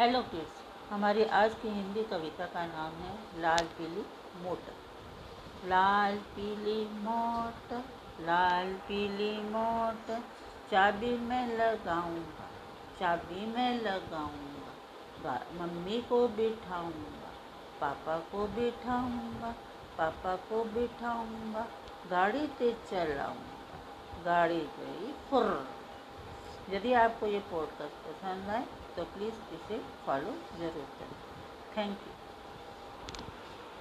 Hello kids हमारी आज की हिंदी कविता का नाम है लाल पीली मोटर लाल पीली मोटर लाल पीली मोटर चाबी में लगाऊँगा, चाबी में लगाऊँगा मम्मी को बिठाऊँगा, पापा को बिठाऊँगा, पापा को बिठाऊँगा, गाड़ी तेज चलाऊँगा, गाड़ी गई फुर यदि आपको ये पॉडकास्ट पसंद आए तो प्लीज़ इसे फॉलो ज़रूर करें। Thank you